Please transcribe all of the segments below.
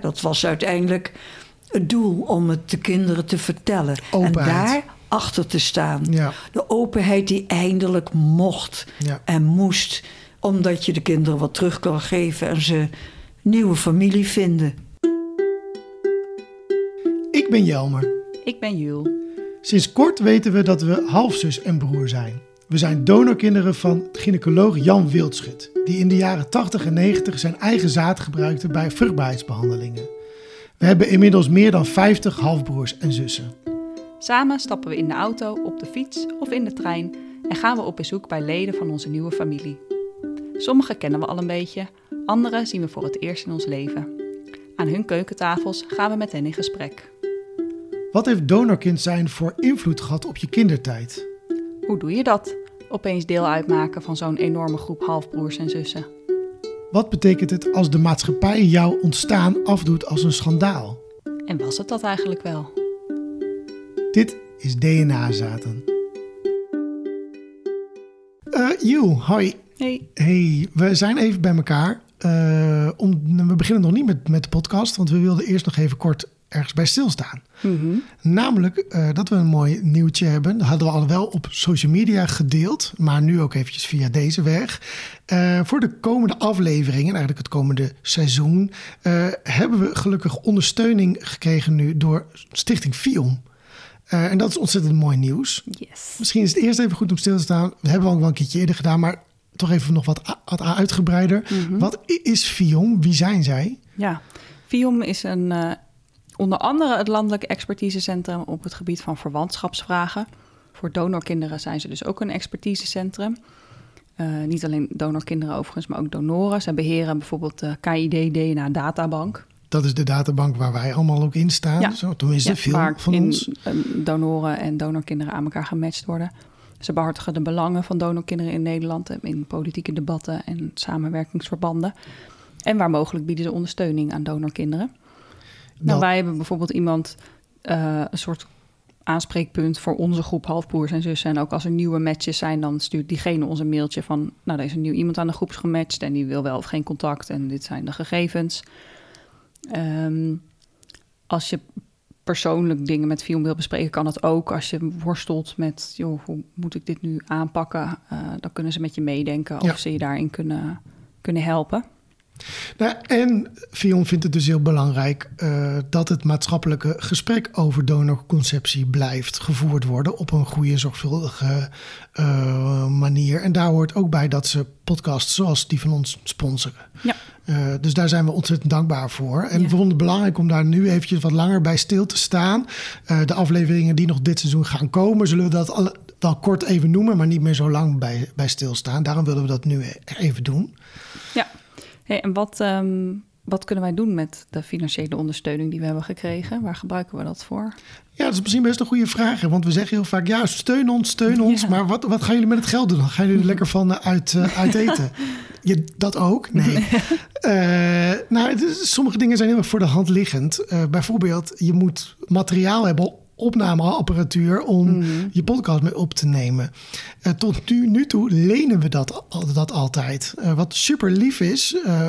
Dat was uiteindelijk het doel om het de kinderen te vertellen. Openheid. En daar achter te staan. Ja. De openheid die eindelijk mocht Ja. en moest. Omdat je de kinderen wat terug kan geven en ze nieuwe familie vinden. Ik ben Jelmer. Ik ben Jul. Sinds kort weten we dat we halfzus en broer zijn. We zijn donorkinderen van gynaecoloog Jan Wildschut, die in de jaren 80 en 90 zijn eigen zaad gebruikte bij vruchtbaarheidsbehandelingen. We hebben inmiddels meer dan 50 halfbroers en zussen. Samen stappen we in de auto, op de fiets of in de trein en gaan we op bezoek bij leden van onze nieuwe familie. Sommige kennen we al een beetje, andere zien we voor het eerst in ons leven. Aan hun keukentafels gaan we met hen in gesprek. Wat heeft donorkind zijn voor invloed gehad op je kindertijd? Hoe doe je dat? Opeens deel uitmaken van zo'n enorme groep halfbroers en zussen. Wat betekent het als de maatschappij jouw ontstaan afdoet als een schandaal? En was het dat eigenlijk wel? Dit is DNA-zaten. Eh Joel, hoi. Nee. Hey, we zijn even bij elkaar. Eh, om, we beginnen nog niet met, met de podcast, want we wilden eerst nog even kort ergens bij stilstaan. Namelijk eh, dat we een mooi nieuwtje hebben. Dat hadden we al wel op social media gedeeld, maar nu ook eventjes via deze weg. Eh, voor de komende afleveringen, eigenlijk het komende seizoen, eh, hebben we gelukkig ondersteuning gekregen nu door Stichting Fion. Eh, en dat is ontzettend mooi nieuws. Yes. Misschien is het eerst even goed om stil te staan. We hebben ook wel een keertje eerder gedaan, maar toch even nog wat, wat uitgebreider. Wat i- is FIOM? Wie zijn zij? Ja, FIOM is een, onder andere het landelijk expertisecentrum op het gebied van verwantschapsvragen. Voor donorkinderen zijn ze dus ook een expertisecentrum. Eh, niet alleen donorkinderen overigens, maar ook donoren. Ze beheren bijvoorbeeld de KID DNA databank. Dat is de databank waar wij allemaal ook in staan. Ja. Zo, tenminste, Ja, veel waar van in, ons. eh, donoren en donorkinderen aan elkaar gematcht worden. Ze behartigen de belangen van donorkinderen in Nederland eh, in politieke debatten en samenwerkingsverbanden. En waar mogelijk bieden ze ondersteuning aan donorkinderen. Nou, Dat- wij hebben bijvoorbeeld iemand, eh, een soort aanspreekpunt voor onze groep halfbroers en zussen. En ook als er nieuwe matches zijn, dan stuurt diegene ons een mailtje van... nou, er is een nieuw iemand aan de groep gematcht en die wil wel of geen contact en dit zijn de gegevens. Ehm, als je persoonlijk dingen met Fion wil bespreken, kan dat ook. Als je worstelt met, joh, hoe moet ik dit nu aanpakken? Eh, dan kunnen ze met je meedenken of Ja. ze je daarin kunnen, kunnen helpen. Nou, en Fion vindt het dus heel belangrijk eh, dat het maatschappelijke gesprek over donorconceptie blijft gevoerd worden op een goede, zorgvuldige eh, manier. En daar hoort ook bij dat ze podcasts zoals die van ons sponsoren. Ja. Eh, dus daar zijn we ontzettend dankbaar voor. En Ja. we vonden het belangrijk om daar nu eventjes wat langer bij stil te staan. De afleveringen die nog dit seizoen gaan komen, zullen we dat alle, wel kort even noemen, maar niet meer zo lang bij, bij stilstaan. Daarom willen we dat nu even doen. Ja. Hey, en wat, ehm, wat kunnen wij doen met de financiële ondersteuning die we hebben gekregen? Waar gebruiken we dat voor? Ja, dat is misschien best een goede vraag. hè, Want we zeggen heel vaak, ja, steun ons, steun ons. Ja. Maar wat, wat gaan jullie met het geld doen? Dan gaan jullie er lekker van eh, uit, eh, uit eten. Je, dat ook? Nee. Eh, nou, is- sommige dingen zijn erg voor de hand liggend. Bijvoorbeeld, je moet materiaal hebben, opnameapparatuur... om je podcast mee op te nemen. Eh, tot nu, nu toe lenen we dat, dat altijd. Eh, wat super lief is eh,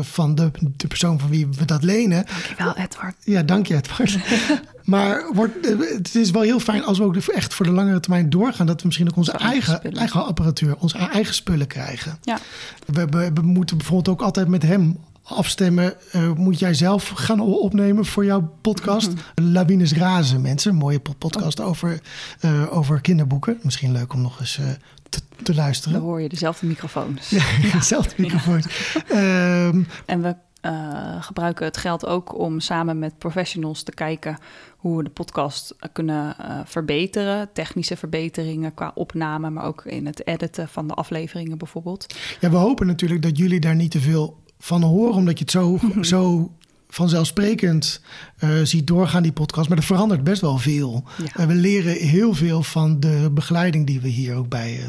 van de, de persoon van wie we dat lenen... Dankjewel, Edward. Ja, dank je, Edward. maar wordt, het is wel heel fijn als we ook echt voor de langere termijn doorgaan... dat we misschien ook onze eigen eigen, apparatuur, onze eigen spullen krijgen. Ja. We, hebben- we moeten bijvoorbeeld ook altijd met hem afstemmen. eh, moet jij zelf gaan opnemen voor jouw podcast? Mhm. Lawines Razen, mensen. Een mooie po- Oh. podcast over, eh, over kinderboeken. Misschien leuk om nog eens eh, te, te luisteren. Dan hoor je dezelfde microfoons. Ja, hetzelfde microfoon. Ehm, En we gebruiken het geld ook om samen met professionals te kijken hoe we de podcast kunnen verbeteren. Technische verbeteringen qua opname, maar ook in het editen van de afleveringen bijvoorbeeld. Ja, we hopen natuurlijk dat jullie daar niet te veel van horen, omdat je het zo, zo vanzelfsprekend eh, ziet doorgaan, die podcast. Maar er verandert best wel veel. Ja. We leren heel veel van de begeleiding die we hier ook bij eh,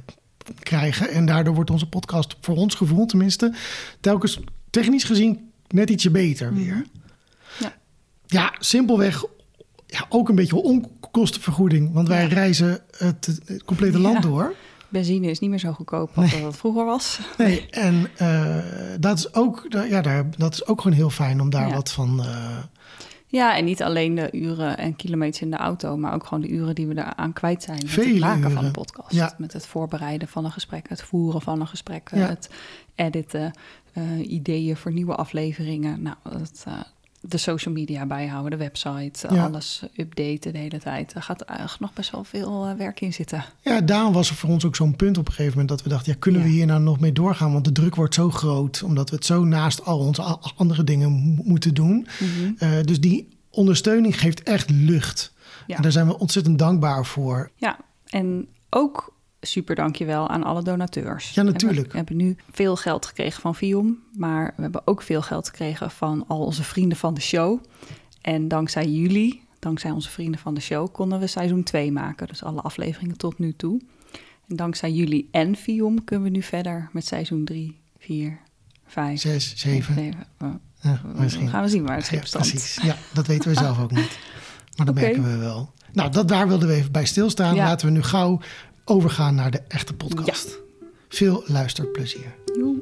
krijgen. En daardoor wordt onze podcast voor ons gevoel tenminste telkens technisch gezien net ietsje beter weer. Ja. Ja, simpelweg ja, ook een beetje onkostenvergoeding. Want wij reizen het, het complete land door. Benzine is niet meer zo goedkoop als dat het vroeger was. Nee, en uh, dat, is ook, ja, daar, dat is ook gewoon heel fijn om daar Ja. wat van... eh, Ja, en niet alleen de uren en kilometers in de auto, maar ook gewoon de uren die we eraan kwijt zijn. Met het maken van een podcast. Ja. Met het voorbereiden van een gesprek, het voeren van een gesprek, Ja. het editen, eh, ideeën voor nieuwe afleveringen. Nou, eh, de social media bijhouden, de website, Ja. alles updaten de hele tijd. Er gaat eigenlijk nog best wel veel eh, werk in zitten. Ja, daarom was er voor ons ook zo'n punt op een gegeven moment dat we dachten, ja, kunnen we hier nou nog mee doorgaan? Want de druk wordt zo groot, omdat we het zo naast al onze andere dingen mo- moeten doen. Mhm. Eh, dus die ondersteuning geeft echt lucht. Ja. En daar zijn we ontzettend dankbaar voor. Ja, en ook super dankjewel aan alle donateurs. Ja, natuurlijk. We hebben, we hebben nu veel geld gekregen van Vium, maar we hebben ook veel geld gekregen van al onze vrienden van de show. En dankzij jullie, dankzij onze vrienden van de show, konden we seizoen 2 maken. Dus alle afleveringen tot nu toe. En dankzij jullie en Vium kunnen we nu verder met seizoen 3, 4, 5, Zes, zeven. 7. Ja, misschien. gaan we zien waar het schip Ja, strandt. precies. Ja, dat weten we zelf ook niet. Maar dat merken we wel. Nou, dat, daar wilden we even bij stilstaan. Ja. Laten we nu gauw overgaan naar de echte podcast. Veel luisterplezier. Joe.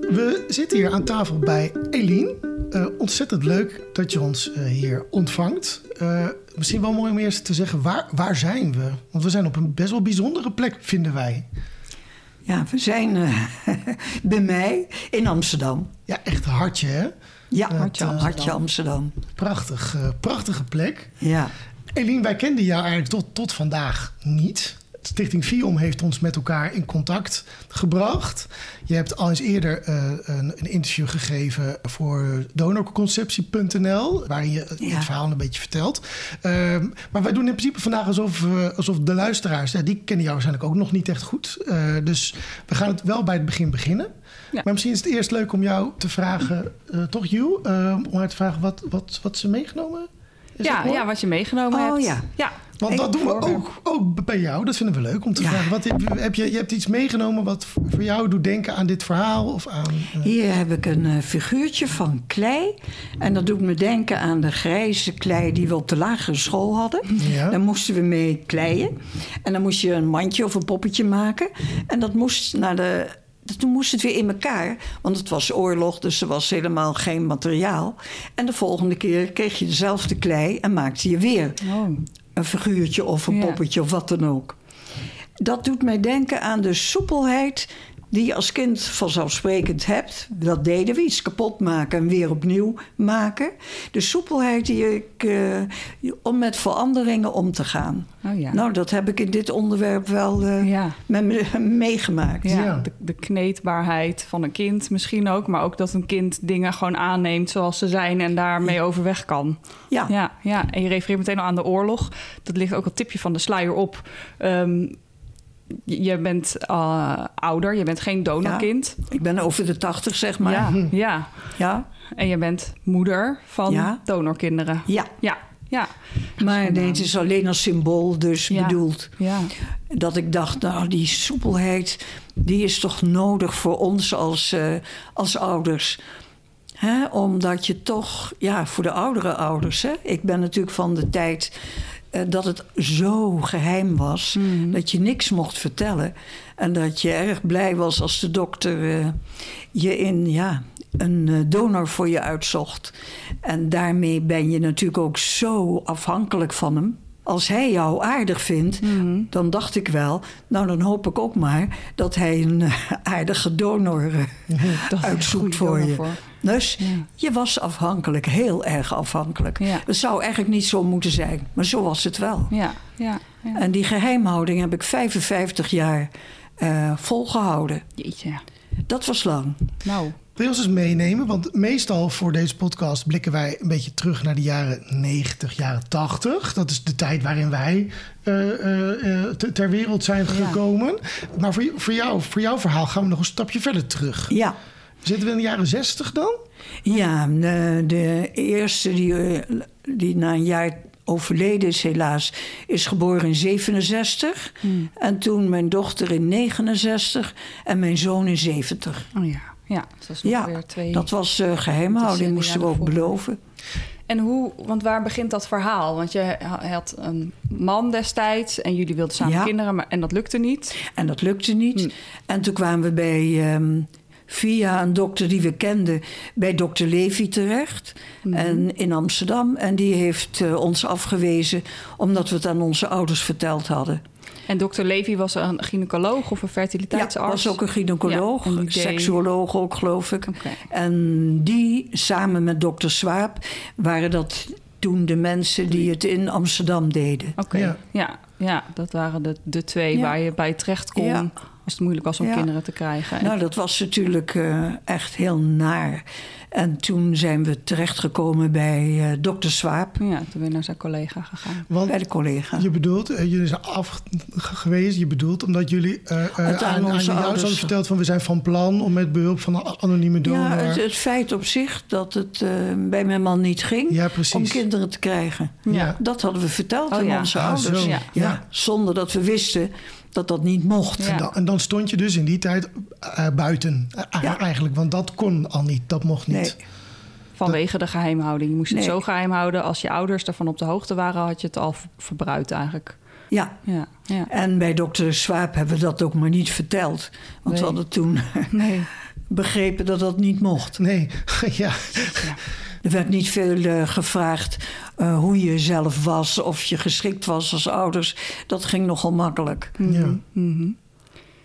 We zitten hier aan tafel bij Eline. Eh, ontzettend leuk dat je ons eh, hier ontvangt. Eh, misschien wel mooi om eerst te zeggen, waar, waar zijn we? Want we zijn op een best wel bijzondere plek, vinden wij. Ja, we zijn bij mij in Amsterdam. Ja, echt hartje, hè? Ja, Het, Hartje, eh, Hartje Amsterdam. Prachtig, eh, prachtige plek. Ja. Eline, wij kenden jou eigenlijk tot, tot vandaag niet. Stichting Viom heeft ons met elkaar in contact gebracht. Je hebt al eens eerder eh, een, een interview gegeven voor donorconceptie.nl, waarin je Ja. het verhaal een beetje vertelt. Ehm, maar wij doen in principe vandaag alsof, alsof de luisteraars, ja, die kennen jou waarschijnlijk ook nog niet echt goed. Eh, dus we gaan het wel bij het begin beginnen. Ja. Maar misschien is het eerst leuk om jou te vragen, eh, toch Ju, eh, om haar te vragen wat, wat, wat ze meegenomen is. Ja, ja, wat je meegenomen Oh, hebt. ja. ja. Want Ik- dat doen we ook, ook bij jou. Dat vinden we leuk om te Ja. vragen. Wat heb, heb je, je hebt iets meegenomen wat voor jou doet denken aan dit verhaal? Of aan, eh, Hier heb ik een eh, figuurtje van klei. En dat doet me denken aan de grijze klei die we op de lagere school hadden. Ja. Daar moesten we mee kleien. En dan moest je een mandje of een poppetje maken. En dat moest naar de. Toen moest het weer in elkaar, want het was oorlog, dus er was helemaal geen materiaal. En de volgende keer kreeg je dezelfde klei en maakte je weer Oh. Een figuurtje of een Ja. poppetje of wat dan ook. Dat doet mij denken aan de soepelheid die je als kind vanzelfsprekend hebt. Dat deden we, iets kapot maken en weer opnieuw maken. De soepelheid die ik, eh, om met veranderingen om te gaan. Oh ja. Nou, dat heb ik in dit onderwerp wel eh, ja. met me meegemaakt. Ja, Ja. De, de kneedbaarheid van een kind misschien ook. Maar ook dat een kind dingen gewoon aanneemt zoals ze zijn en daarmee overweg kan. Ja. Ja, ja, en je refereert meteen al aan de oorlog. Dat ligt ook een tipje van de sluier op. Ehm, je bent eh, ouder, je bent geen donorkind. ik ben over de tachtig, zeg maar. Ja, ja. ja. En je bent moeder van Ja. donorkinderen. ja. Ja, ja. Maar nee, het is alleen als symbool dus bedoeld. Ja, Dat ik dacht, nou, die soepelheid, die is toch nodig voor ons als, eh, als ouders. Hè? Omdat je toch, ja, voor de oudere ouders. Hè? Ik ben natuurlijk van de tijd eh, dat het zo geheim was. Dat je niks mocht vertellen. En dat je erg blij was als de dokter eh, je in, ja, een eh, donor voor je uitzocht. En daarmee ben je natuurlijk ook zo afhankelijk van hem. Als hij jou aardig vindt, dan dacht ik wel... nou, dan hoop ik ook maar dat hij een eh, aardige donor eh, een uitzoekt voor donor je. voor. Dus Ja. je was afhankelijk, heel erg afhankelijk. Ja. Dat zou eigenlijk niet zo moeten zijn, maar zo was het wel. Ja, ja, ja. En die geheimhouding heb ik 55 jaar eh, volgehouden. Jeetje. Dat was lang. Nou, Wil je ons eens meenemen? Want meestal voor deze podcast blikken wij een beetje terug naar de jaren 90, jaren 80. Dat is de tijd waarin wij eh, eh, eh, te- ter wereld zijn Ja. gekomen. Maar voor, voor, jou, voor jouw verhaal gaan we nog een stapje verder terug. Ja, Zitten we in de jaren 60 dan? ja de, de eerste die, die na een jaar overleden is helaas... is geboren in 67. En toen mijn dochter in 69 en mijn zoon in 70. oh ja. Ja, dus dat is nog Ja, weer twee... dat was eh, geheimhouding, moesten we ook beloven. En hoe, want waar begint dat verhaal? Want je had een man destijds en jullie wilden samen Ja. kinderen, maar, en dat lukte niet. En dat lukte niet. Hm. En toen kwamen we bij, ehm, via een dokter die we kenden, bij dokter Levy terecht. Mhm. En in Amsterdam. En die heeft eh, ons afgewezen omdat we het aan onze ouders verteld hadden. En dokter Levy was een gynaecoloog of een Ja, fertiliteitsarts? was ook een gynaecoloog, Ja, en die deed- seksuoloog ook, geloof ik. En die, samen met dokter Swaap, waren dat toen de mensen die het in Amsterdam deden. Oké, Ja. ja. Ja, dat waren de, de twee Ja. waar je bij terecht kon Ja. als het moeilijk was om Ja. kinderen te krijgen. Nou, dat was natuurlijk eh, echt heel naar. En toen zijn we terechtgekomen bij eh, dokter Swaap, ja, toen ben je naar zijn collega gegaan. Want bij de collega. je bedoelt, eh, jullie zijn afgewezen, je bedoelt omdat jullie eh, eh, Het aan aan, aan onze jou ouders- hadden verteld van we zijn van plan om met behulp van een anonieme donor. Ja, het, het feit op zich dat het eh, bij mijn man niet ging Ja, precies. om kinderen te krijgen. Ja. Dat hadden we verteld Oh, aan ja. onze Ah, ouders. Ja, zonder dat we wisten dat dat niet mocht. Ja. En, dan, en dan stond je dus in die tijd eh, buiten eh, Ja. eigenlijk, want dat kon al niet, dat mocht niet. Nee. Vanwege de geheimhouding. Je moest het zo geheim houden. Als je ouders daarvan op de hoogte waren, had je het al ver- verbruikt eigenlijk. Ja, Ja, ja. en bij dokter Swaap hebben we dat ook maar niet verteld. Want Nee. we hadden toen Nee. begrepen dat dat niet mocht. Nee, ja. Er werd niet veel eh, gevraagd eh, hoe je zelf was, of je geschikt was als ouders. Dat ging nogal makkelijk. ja. Mhm.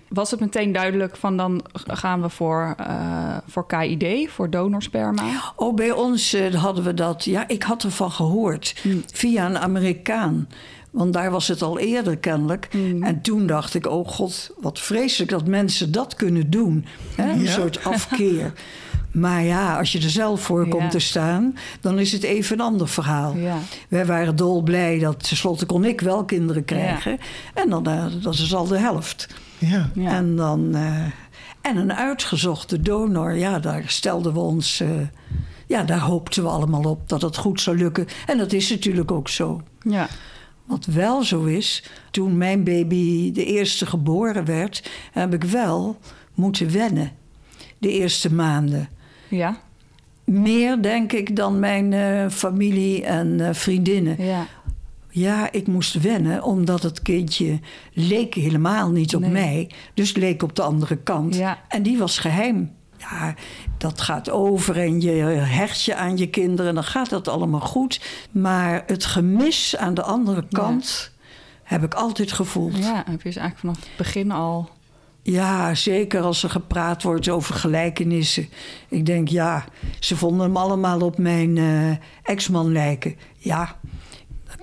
Was het meteen duidelijk van dan gaan we voor, eh, voor KID, voor donorsperma? Oh, bij ons hadden we dat. Ja, ik had ervan gehoord. Via een Amerikaan. Want daar was het al eerder kennelijk. En toen dacht ik, oh god, wat vreselijk dat mensen dat kunnen doen. Hè? Een soort afkeer. Maar ja, als je er zelf voor Ja. komt te staan, dan is het even een ander verhaal. Ja. Wij waren dolblij dat tenslotte kon ik wel kinderen krijgen. En dan, eh, dat is al de helft. ja. Ja. En dan. eh, en een uitgezochte donor, ja, daar stelden we ons. eh, ja, daar hoopten we allemaal op dat het goed zou lukken. En dat is natuurlijk ook zo. ja. Wat wel zo is, toen mijn baby de eerste geboren werd, heb ik wel moeten wennen. De eerste maanden. Ja. Meer, denk ik, dan mijn eh, familie en eh, vriendinnen. Ja. Ja, ik moest wennen, omdat het kindje leek helemaal niet op Nee. mij. Dus leek op de andere kant. Ja. En die was geheim. Ja, dat gaat over en je hecht je aan je kinderen. Dan gaat dat allemaal goed. Maar het gemis aan de andere kant heb ik altijd gevoeld. Ja, heb je dus eigenlijk vanaf het begin al... Ja, zeker als er gepraat wordt over gelijkenissen. Ik denk, ja, ze vonden hem allemaal op mijn eh, ex-man lijken. Ja,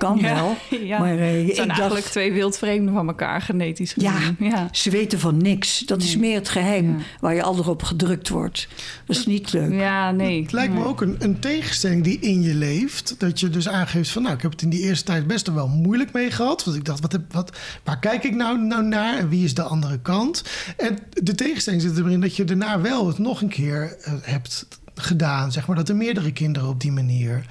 dat kan wel. ja. Maar eh, het ik zijn eigenlijk dacht, twee wildvreemden van elkaar, genetisch Ja. gezien. Ja. ze weten van niks. Dat is meer het geheim Ja. waar je al erop gedrukt wordt. Dat is niet leuk. Ja, nee. Het lijkt me ook een, een tegenstelling die in je leeft. Dat je dus aangeeft van, nou, ik heb het in die eerste tijd best wel moeilijk mee gehad. Want ik dacht, wat, heb- wat, waar kijk ik nou, nou naar en wie is de andere kant? En de tegenstelling zit erin dat je daarna wel het nog een keer eh, hebt gedaan. Zeg maar dat er meerdere kinderen op die manier.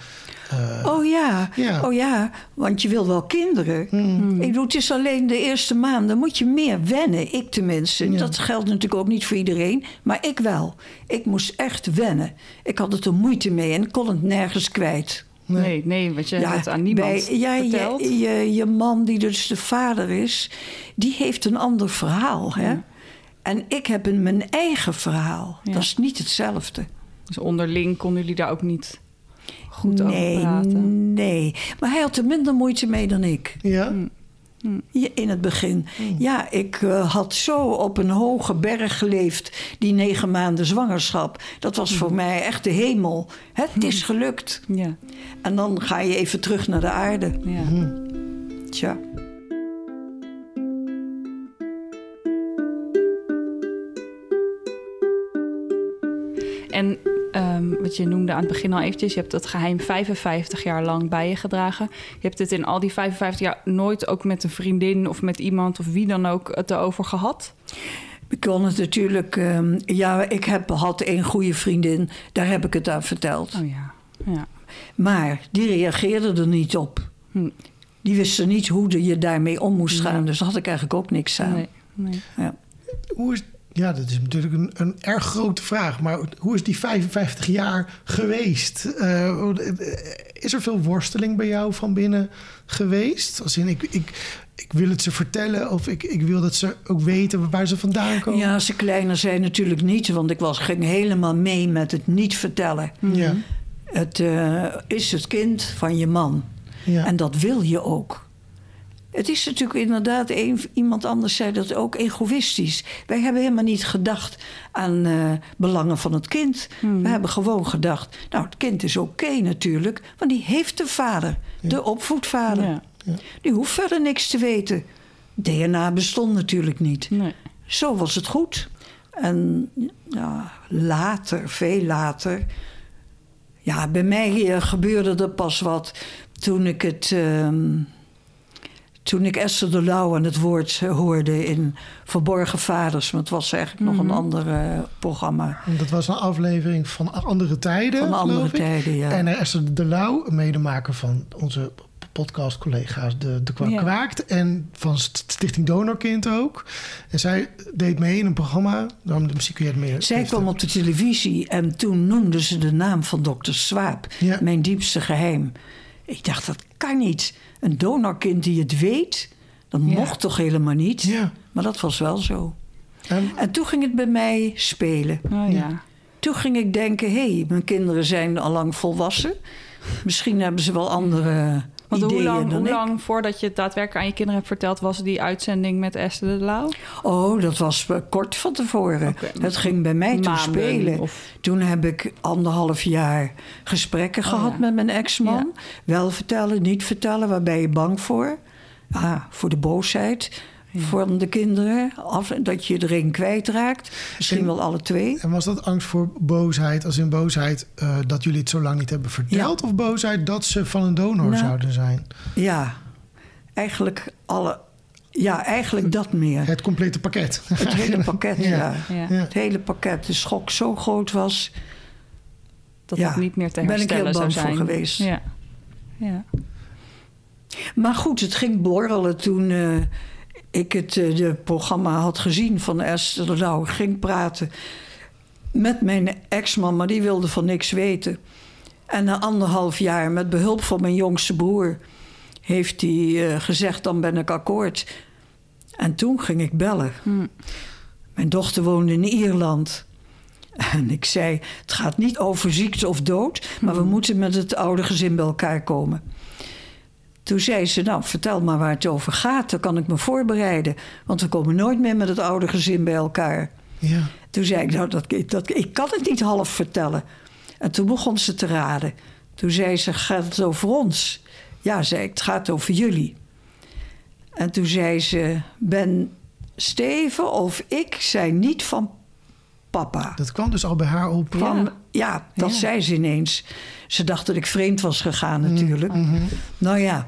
Eh, Oh ja. Ja. oh ja, want je wil wel kinderen. Hmm. Ik bedoel, het is alleen de eerste maanden moet je meer wennen. Ik tenminste. Ja. Dat geldt natuurlijk ook niet voor iedereen, maar ik wel. Ik moest echt wennen. Ik had het er moeite mee en kon het nergens kwijt. Nee, nee, want je hebt het aan niemand bij- ja, verteld. Je, je, je man, die dus de vader is, die heeft een ander verhaal. Hè? En ik heb een, mijn eigen verhaal. Ja. Dat is niet hetzelfde. Dus onderling konden jullie daar ook niet goed nee, over praten. nee. Maar hij had er minder moeite mee dan ik. ja, Ja, In het begin. Ja, ik eh, had zo op een hoge berg geleefd, die negen maanden zwangerschap. Dat was voor mij echt de hemel. Het is gelukt. Ja, En dan ga je even terug naar de aarde. ja. Tja. En ehm, wat je noemde aan het begin al eventjes... je hebt dat geheim 55 jaar lang bij je gedragen. Je hebt het in al die 55 jaar nooit ook met een vriendin... of met iemand of wie dan ook het erover gehad? Ik kon het natuurlijk. ehm, ja, ik heb, had één goede vriendin, daar heb ik het aan verteld. Oh ja, ja. Maar die reageerde er niet op. Hm. Die wisten niet hoe je daarmee om moest gaan. Dus daar had ik eigenlijk ook niks aan. Nee, nee. Ja. Hoe is Ja, dat is natuurlijk een, een erg grote vraag. Maar hoe is die 55 jaar geweest? Uh, is er veel worsteling bij jou van binnen geweest? Als in, ik, ik, ik wil het ze vertellen of ik, ik wil dat ze ook weten waar ze vandaan komen. Ja, als ze kleiner zijn natuurlijk niet. Want ik was, ging helemaal mee met het niet vertellen. Ja. Het uh, is het kind van je man. Ja. En dat wil je ook. Het is natuurlijk inderdaad, een, iemand anders zei dat ook egoïstisch. Wij hebben helemaal niet gedacht aan uh, belangen van het kind. Hmm. We hebben gewoon gedacht, nou het kind is oké natuurlijk, want die heeft de vader, de opvoedvader. Ja. Ja. Die hoeft verder niks te weten. DNA bestond natuurlijk niet. Nee. Zo was het goed. En ja, later, veel later. Ja, bij mij eh, gebeurde er pas wat toen ik het. ehm, toen ik Esther de Lauw aan het woord eh, hoorde in Verborgen Vaders. Maar het was eigenlijk nog een ander eh, programma. En Dat was een aflevering van andere tijden. Van andere tijden, ja. En er Esther de Lauw, een medemaker van onze podcastcollega's De, de Ja. Kwaakt. En van St- Stichting Donorkind ook. En zij deed mee in een programma. Daarom de muziek kun je het meer... Zij kwam op de televisie en toen noemde ze de naam van dokter Swaap. Ja. Mijn diepste geheim. Ik dacht, dat kan niet. Een donorkind die het weet, dat Ja. mocht toch helemaal niet? Ja. Maar dat was wel zo. En, En toen ging het bij mij spelen. Oh, ja. Toen ging ik denken, hé, hey, mijn kinderen zijn al lang volwassen. Misschien hebben ze wel andere Want ideeën hoe lang, hoe lang voordat je het daadwerkelijk aan je kinderen hebt verteld... was die uitzending met Esther de Lauw? Oh, dat was eh, kort van tevoren. Oké. Dat ging bij mij toen spelen. of- Toen heb ik anderhalf jaar gesprekken Oh, gehad ja. met mijn ex-man. Wel vertellen, niet vertellen, waar ben je bang voor? Ah, voor de boosheid van de kinderen. Af, dat je er een kwijtraakt. Misschien En- wel alle twee. en was dat angst voor boosheid, als in boosheid eh, dat jullie het zo lang niet hebben verteld? Of boosheid dat ze van een donor Nou, zouden zijn? Ja, eigenlijk alle... Ja, eigenlijk dat meer. Het complete pakket. Het hele pakket, ja. Ja. Ja. Ja. Het hele pakket. De schok zo groot was. Dat Ja, het niet meer te ben ik heel herstellen zou bang voor zijn. geweest. Ja. ja. Maar goed, het ging borrelen toen eh, ik het eh, de programma had gezien van Esther de Lauw. Ik ging praten met mijn ex-man, maar die wilde van niks weten. En na anderhalf jaar, met behulp van mijn jongste broer, heeft hij eh, gezegd: dan ben ik akkoord. En toen ging ik bellen. Hm. Mijn dochter woonde in Ierland. En ik zei: Het gaat niet over ziekte of dood, maar we moeten met het oude gezin bij elkaar komen. Toen zei ze: Nou, vertel maar waar het over gaat, dan kan ik me voorbereiden. Want we komen nooit meer met het oude gezin bij elkaar. Ja. Toen zei ik: Nou, dat, dat, ik kan het niet half vertellen. En toen begon ze te raden. Toen zei ze: Gaat het over ons? Ja, zei ik: Het gaat over jullie. En toen zei ze: Ben Steven of ik zijn niet van papa. Dat kwam dus al bij haar op. Kwam, ja. Ja. dat Ja. zei ze ineens. Ze dacht dat ik vreemd was gegaan natuurlijk. Mhm. Nou ja,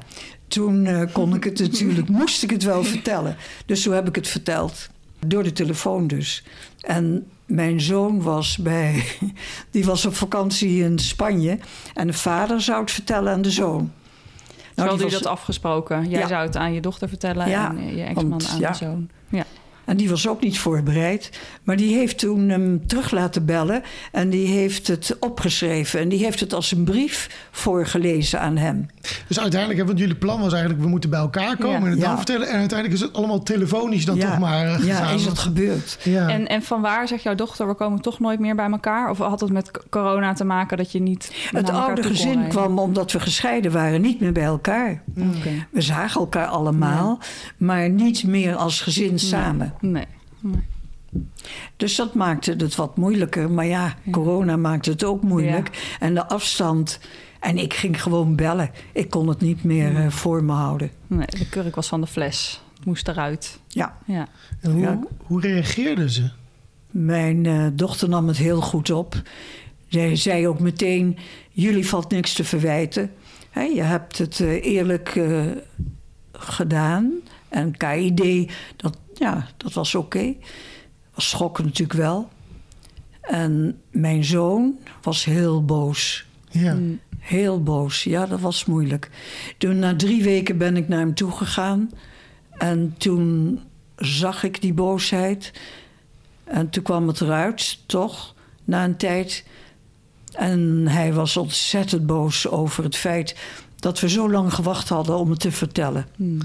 toen eh, kon ik het natuurlijk, moest ik het wel vertellen. Dus zo heb ik het verteld. Door de telefoon dus. En mijn zoon was bij, die was op vakantie in Spanje. En de vader zou het vertellen aan de zoon. Zo die hadden jullie was- dat afgesproken. Jij Ja. zou het aan je dochter vertellen Ja, en eh, je ex-man aan ja. de zoon. Ja. En die was ook niet voorbereid. Maar die heeft toen hem terug laten bellen. En die heeft het opgeschreven. En die heeft het als een brief voorgelezen aan hem. Dus uiteindelijk, want jullie plan was eigenlijk... we moeten bij elkaar komen Ja. en het Ja. dan vertellen. En uiteindelijk is het allemaal telefonisch dan ja, toch maar eh, ja, gegaan. is het gebeurd. Ja. En, en van waar zegt jouw dochter, we komen toch nooit meer bij elkaar? Of had het met corona te maken dat je niet Het naar elkaar oude gezin kwam omdat we gescheiden waren, niet meer bij elkaar. Oké. We zagen elkaar allemaal, maar niet meer als gezin samen. Nee. nee. Dus dat maakte het wat moeilijker. Maar ja, corona maakte het ook moeilijk. En de afstand. En ik ging gewoon bellen. Ik kon het niet meer eh, voor me houden. nee. De kurk was van de fles. Het moest eruit. Ja, Ja. En hoe, Ja. hoe reageerden ze? mijn eh, dochter nam het heel goed op. Zij zei ook meteen: Jullie valt niks te verwijten. Hè, je hebt het eh, eerlijk eh, gedaan. En KID, dat, ja, dat was oké. Was schokken natuurlijk wel. En mijn zoon was heel boos. Ja. Mm. Heel boos. Ja, dat was moeilijk. Toen, na drie weken ben ik naar hem toe gegaan. En toen zag ik die boosheid. En toen kwam het eruit, toch, na een tijd. En hij was ontzettend boos over het feit dat we zo lang gewacht hadden om het te vertellen. Hmm.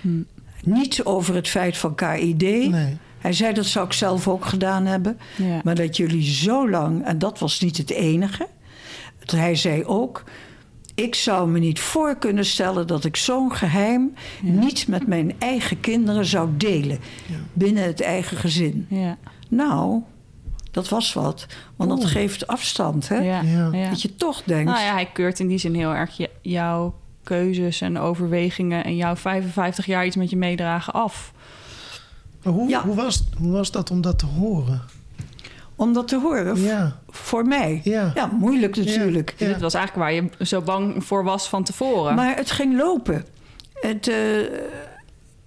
Hmm. Niet over het feit van KID. Nee. Hij zei dat zou ik zelf ook gedaan hebben. Ja. Maar dat jullie zo lang, en dat was niet het enige. Hij zei ook: Ik zou me niet voor kunnen stellen dat ik zo'n geheim niet met mijn eigen kinderen zou delen. Binnen het eigen gezin. Ja. Nou, dat was wat. Want dat geeft afstand, hè? Ja. Ja. Ja. Dat je toch denkt. Nou ja, hij keurt in die zin heel erg je- jouw keuzes en overwegingen en jouw 55 jaar iets met je meedragen af. Maar hoe, Ja. hoe, was, hoe was dat om dat te horen? Om dat te horen, Ja, voor mij. ja. Ja, moeilijk natuurlijk. Ja. Dit was eigenlijk waar je zo bang voor was van tevoren. Maar het ging lopen. Het, eh,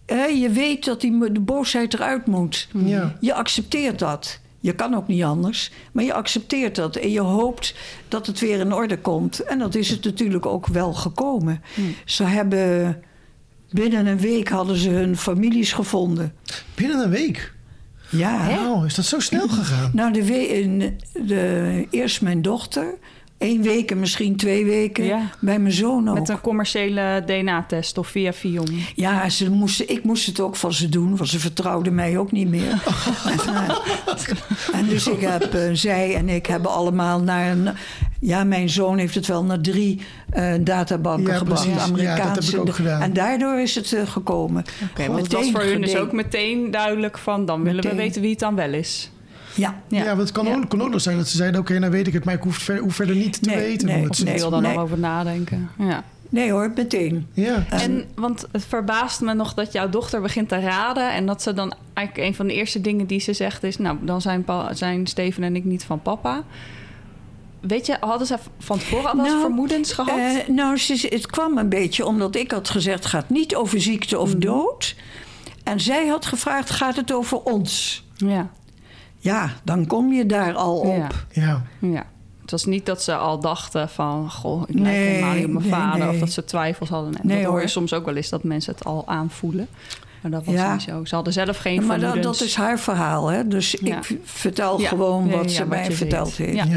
hè, je weet dat die, de boosheid eruit moet. Ja. Je accepteert dat. Je kan ook niet anders, maar je accepteert dat. En je hoopt dat het weer in orde komt. En dat is het natuurlijk ook wel gekomen. Ze hebben... Binnen een week hadden ze hun families gevonden. Binnen een week. Ja. Wauw, is dat zo snel gegaan? Nou, de de, eerst mijn dochter. Eén week en misschien twee weken. Ja. Bij mijn zoon ook. Met een commerciële DNA-test of via Fion. Ja, ze moesten, ik moest het ook van ze doen, want ze vertrouwden mij ook niet meer. en, eh, en dus ik heb, eh, zij en ik hebben allemaal naar een. Ja, mijn zoon heeft het wel naar drie eh, databanken Ja, gebracht. precies. Ja, dat heb ik Amerikaanse. ook gedaan. En daardoor is het eh, gekomen. Oké, want het was Meteen voor hun dus gedeen. ook meteen duidelijk van... dan willen we weten wie het dan wel is. Ja. Ja, want het kan, Ja. Ook, kon ook nog zijn dat ze zeiden... oké, nou weet ik het, maar ik hoef, ver, hoef verder niet te Nee, weten nee, hoe het Of zit. ik nee. wil dan Nee. nog over nadenken. Ja. Nee hoor, meteen. Ja, En, want het verbaast me nog dat jouw dochter begint te raden... en dat ze dan eigenlijk een van de eerste dingen die ze zegt is... nou, dan zijn, pa, zijn Steven en ik niet van papa. Weet je, hadden ze van tevoren al wel Nou, vermoedens gehad? Eh, nou, ze, het kwam een beetje omdat ik had gezegd: het gaat niet over ziekte Mhm. of dood. En zij had gevraagd: gaat het over ons? ja, Ja, dan kom je daar al op. ja, ja. ja. Het was niet dat ze al dachten van... goh, ik lijk Nee, helemaal niet op mijn nee, vader... nee. of dat ze twijfels hadden. En Nee, dat hoor je hoor. soms ook wel eens dat mensen het al aanvoelen. Maar dat was Ja. niet zo. Ze hadden zelf geen maar dat, dat is haar verhaal, hè? Dus Ja. ik vertel Ja. gewoon Ja, wat ja, ze wat mij verteld heeft.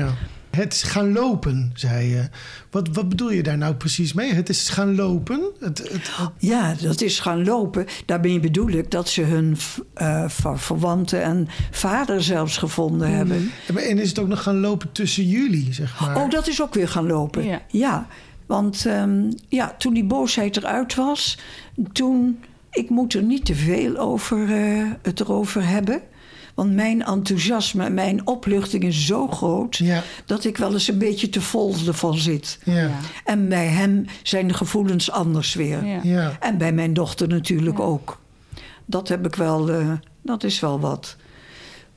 Het is gaan lopen, zei je. Wat, wat bedoel je daar nou precies mee? Het is gaan lopen? Het, het, het- Ja, dat is gaan lopen. Daarmee bedoel ik dat ze hun eh, ver- verwanten en vader zelfs gevonden hebben. En is het ook nog gaan lopen tussen jullie, zeg maar? Oh, dat is ook weer gaan lopen. Ja. want ehm, ja, toen die boosheid eruit was, toen... Ik moet er niet te veel over, eh, het erover hebben. Want mijn enthousiasme en mijn opluchting is zo groot... Ja, dat ik wel eens een beetje te vol ervan zit. ja, Ja. En bij hem zijn de gevoelens anders weer. Ja. ja. En bij mijn dochter natuurlijk Ja. ook. Dat heb ik wel, eh, dat is wel wat.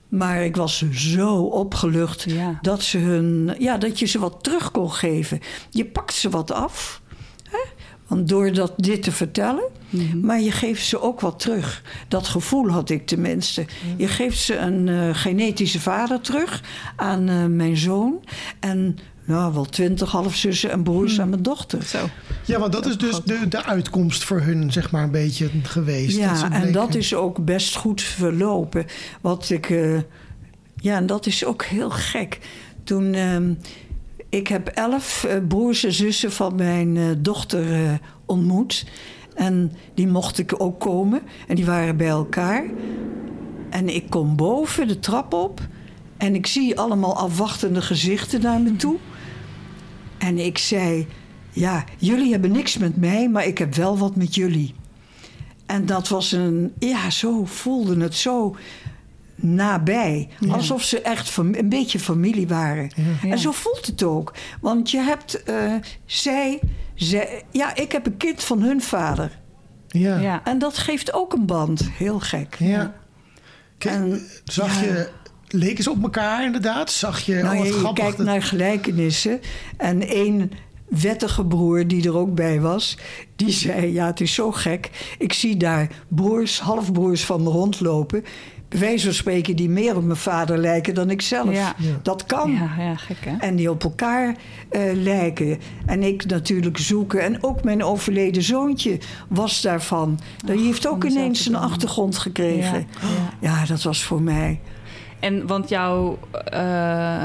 Maar ik was zo opgelucht Ja. dat, ze hun, ja, dat je ze wat terug kon geven. Je pakt ze wat af. Want door dat dit te vertellen, Mhm. maar je geeft ze ook wat terug. Dat gevoel had ik tenminste. Je geeft ze een eh, genetische vader terug aan eh, mijn zoon. En nou, wel twintig halfzussen en broers aan mijn dochter. Zo. ja, want dat is dus de, de uitkomst voor hun, zeg maar, een beetje geweest. Ja, en dat is ook best goed verlopen. Wat ik. eh, ja, en dat is ook heel gek. Toen. ehm, ik heb elf eh, broers en zussen van mijn eh, dochter eh, ontmoet. En die mocht ik ook komen. En die waren bij elkaar. En ik kom boven de trap op. En ik zie allemaal afwachtende gezichten naar me toe. En ik zei: Ja, jullie hebben niks met mij, maar ik heb wel wat met jullie. En dat was een, ja, zo voelde het zo nabij. Alsof ze echt een beetje familie waren. Ja. En zo voelt het ook. Want je hebt, eh, zij, zij, ja, ik heb een kind van hun vader. Ja, ja. Ja. En dat geeft ook een band. Heel gek. Kijk, En- zag ja. je, leken ze op elkaar inderdaad? Zag je, Nou, oh, wat je, kijkt dat- naar gelijkenissen. En één wettige broer die er ook bij was... die zei, ja, het is zo gek. Ik zie daar broers, halfbroers van me rondlopen... bij wijze van spreken die meer op mijn vader lijken dan ik zelf. Ja. Ja. Dat kan. Ja, ja, gek hè? En die op elkaar eh, lijken. En ik natuurlijk zoeken. En ook mijn overleden zoontje was daarvan. Die heeft ook ineens een achtergrond gekregen. Ja, ja. Ja, dat was voor mij. En want jouw uh,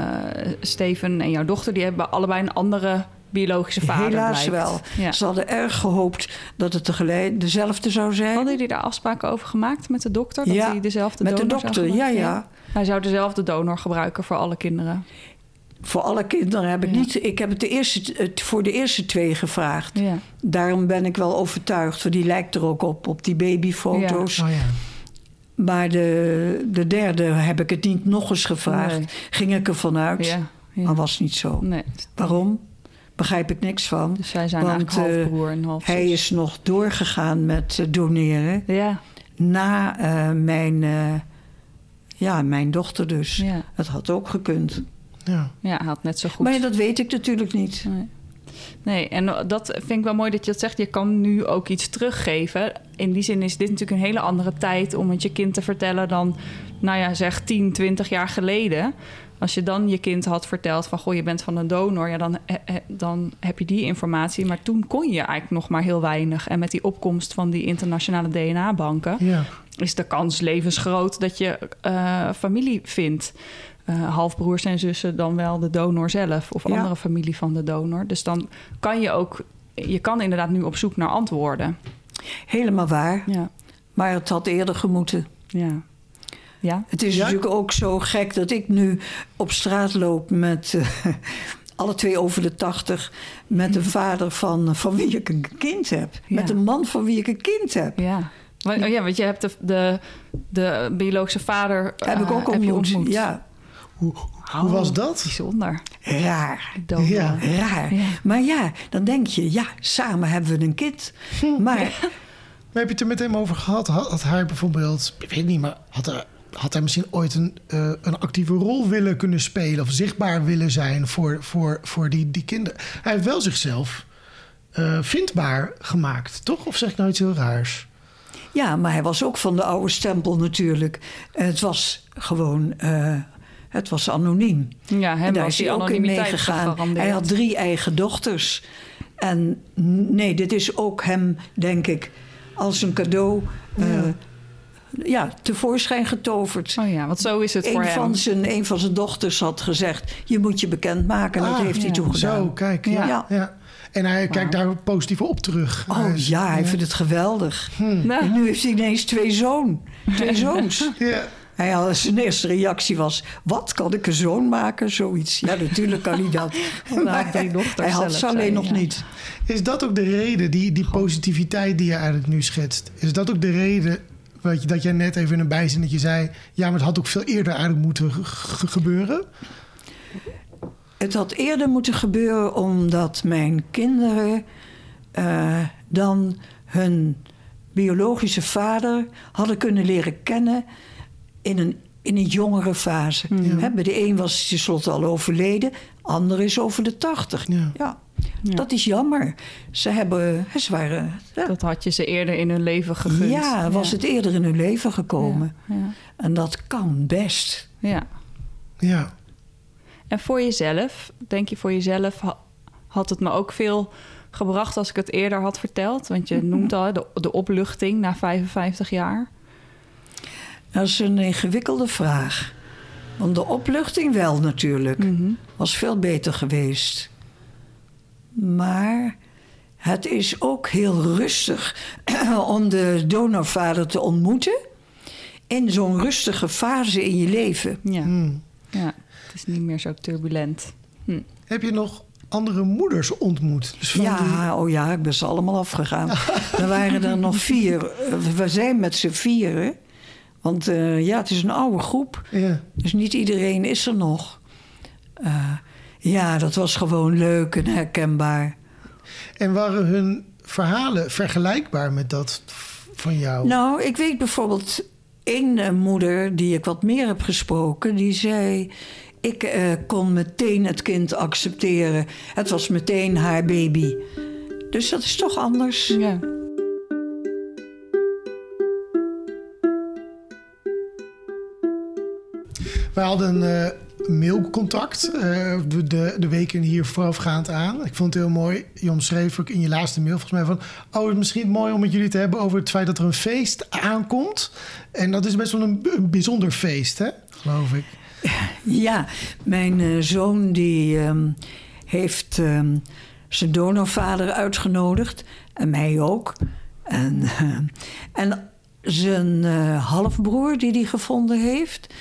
Steven en jouw dochter, die hebben allebei een andere biologische vader. Helaas blijkt. wel. Ja. Ze hadden erg gehoopt dat het tegelijk dezelfde zou zijn. Hadden jullie daar afspraken over gemaakt met de dokter? Dat Ja, hij dezelfde Met de donor dokter, ja, ja. Hij zou dezelfde donor gebruiken voor alle kinderen. Voor alle kinderen heb ik Ja. niet. Ik heb het, de eerste, het voor de eerste twee gevraagd. Ja. Daarom ben ik wel overtuigd, want die lijkt er ook op, op die babyfoto's. Oh ja. Maar de, de derde heb ik het niet nog eens gevraagd. Nee. Ging ik ervan uit, Ja. ja. maar was niet zo. Nee. Waarom? Begrijp ik niks van. Dus zij zijn Want, eigenlijk half eh, broer en half Hij is nog doorgegaan met eh, doneren Ja, na eh, mijn, eh, ja, mijn dochter dus. ja. Het had ook gekund. ja. ja, hij had net zo goed. Maar dat weet ik natuurlijk niet. Nee. Nee, en dat vind ik wel mooi dat je dat zegt. Je kan nu ook iets teruggeven. In die zin is dit natuurlijk een hele andere tijd om het je kind te vertellen dan, nou ja, zeg 10, 20 jaar geleden. Als je dan je kind had verteld van, goh, je bent van een donor, ja, dan, dan heb je die informatie. Maar toen kon je eigenlijk nog maar heel weinig. En met die opkomst van die internationale DNA-banken ja. is de kans levensgroot dat je eh, familie vindt. Eh, halfbroers en zussen dan wel de donor zelf of Ja. andere familie van de donor. Dus dan kan je ook, je kan inderdaad nu op zoek naar antwoorden. Helemaal waar. Ja, Maar het had eerder gemoeten. ja. Ja, Het is Ja? natuurlijk ook zo gek dat ik nu op straat loop met eh, alle twee over de tachtig. Met een vader van, van wie ik een kind heb. Ja. Met een man van wie ik een kind heb. ja. Want, oh ja, want je hebt de, de, de biologische vader Heb ik eh, ook heb je ontmoet. Ja, Hoe, hoe was dat? Bijzonder. raar. Donor. Ja. Raar. Ja. Maar ja, dan denk je, ja, samen hebben we een kind. Maar Maar heb je het er met hem over gehad? Had, had hij bijvoorbeeld, ik weet niet, maar had hij, had hij misschien ooit een, eh, een actieve rol willen kunnen spelen of zichtbaar willen zijn voor, voor, voor die, die kinderen? Hij heeft wel zichzelf eh, vindbaar gemaakt, toch? Of zeg ik nou iets heel raars? Ja, maar hij was ook van de oude stempel natuurlijk. Het was gewoon, eh, het was anoniem. Ja, hem en daar was is die hij ook in anonimiteit meegegaan. Hij had drie eigen dochters. En nee, dit is ook hem, denk ik, als een cadeau eh, ja, tevoorschijn getoverd. Oh ja, want zo is het voor Een hem. van, zijn, een van zijn dochters had gezegd: Je moet je bekendmaken. En dat Ah, heeft hij toen gedaan. Zo, kijk. Ja. Ja. ja. En hij kijkt daar positief op terug. Oh ja, hij vindt het geweldig. Nou, En nu heeft hij ineens twee, zoon, twee zoons. Ja. Hij had, zijn eerste reactie was: Wat kan ik een zoon maken? Zoiets. Ja, natuurlijk kan hij dat. Nou, drie dochters hij had ze alleen nog ja. niet. Is dat ook de reden, die, die positiviteit die je eigenlijk nu schetst? Is dat ook de reden weet je, dat jij net even in een bijzinnetje zei... ja, maar het had ook veel eerder eigenlijk moeten ge- ge- gebeuren? Het had eerder moeten gebeuren omdat mijn kinderen eh, dan hun biologische vader hadden kunnen leren kennen in een, in een jongere fase. Bij de een was tenslotte al overleden, ander is over de tachtig. Ja. Ja. Ja. dat is jammer. Ze, hebben, ze waren. Ja, Dat had je ze eerder in hun leven gegund. ja, was het eerder in hun leven gekomen. Ja, ja. En dat kan best. ja. Ja. En voor jezelf, denk je voor jezelf, ha- had het me ook veel gebracht als ik het eerder had verteld? Want je noemt al de, de opluchting na 55 jaar. Dat is een ingewikkelde vraag. Want de opluchting wel natuurlijk. Mhm. Was veel beter geweest. Maar het is ook heel rustig om de donorvader te ontmoeten. In zo'n rustige fase in je leven. Ja. Hmm. ja, het is niet meer zo turbulent. Hm. Heb je nog andere moeders ontmoet? Dus die- Ja, oh ja, ik ben ze allemaal afgegaan. er waren er nog vier. Eh, We zijn met z'n vieren. Want eh, ja, het is een oude groep. ja. Dus niet iedereen is er nog. Eh, ja, dat was gewoon leuk en herkenbaar. En waren hun verhalen vergelijkbaar met dat van jou? Nou, ik weet bijvoorbeeld één eh, moeder die ik wat meer heb gesproken, die zei. Ik eh, kon meteen het kind accepteren. Het was meteen haar baby. Dus dat is toch anders. Ja. Wij hadden eh, mailcontact eh, de, de, de weken hier voorafgaand aan. Ik vond het heel mooi. Je omschreef ook in je laatste mail volgens mij van... oh, het is misschien mooi om met jullie te hebben over het feit dat er een feest aankomt. En dat is best wel een, bijzonder feest, hè? geloof ik. Ja, mijn eh, zoon die ehm, heeft ehm, zijn donorvader uitgenodigd. En mij ook. En, en zijn eh, halfbroer die hij gevonden heeft.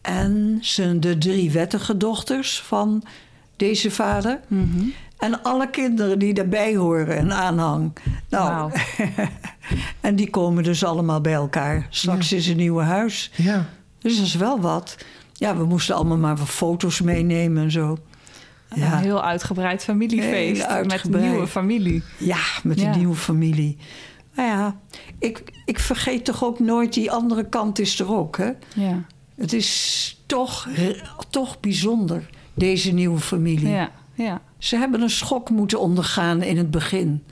En zijn, de drie wettige dochters van deze vader. Mhm. En alle kinderen die daarbij horen en aanhang. Nou, en die komen dus allemaal bij elkaar. Straks is een nieuwe huis. Ja. Dus dat is wel wat. Ja, we moesten allemaal maar wat foto's meenemen en zo. Een Ja, heel uitgebreid familiefeest. Heel Met een nieuwe familie. ja met de Ja. nieuwe familie. Nou ja, ik, ik vergeet toch ook nooit die andere kant is er ook. Hè? Ja. Het is toch, toch bijzonder, deze nieuwe familie. Ja. Ja. Ze hebben een schok moeten ondergaan in het begin.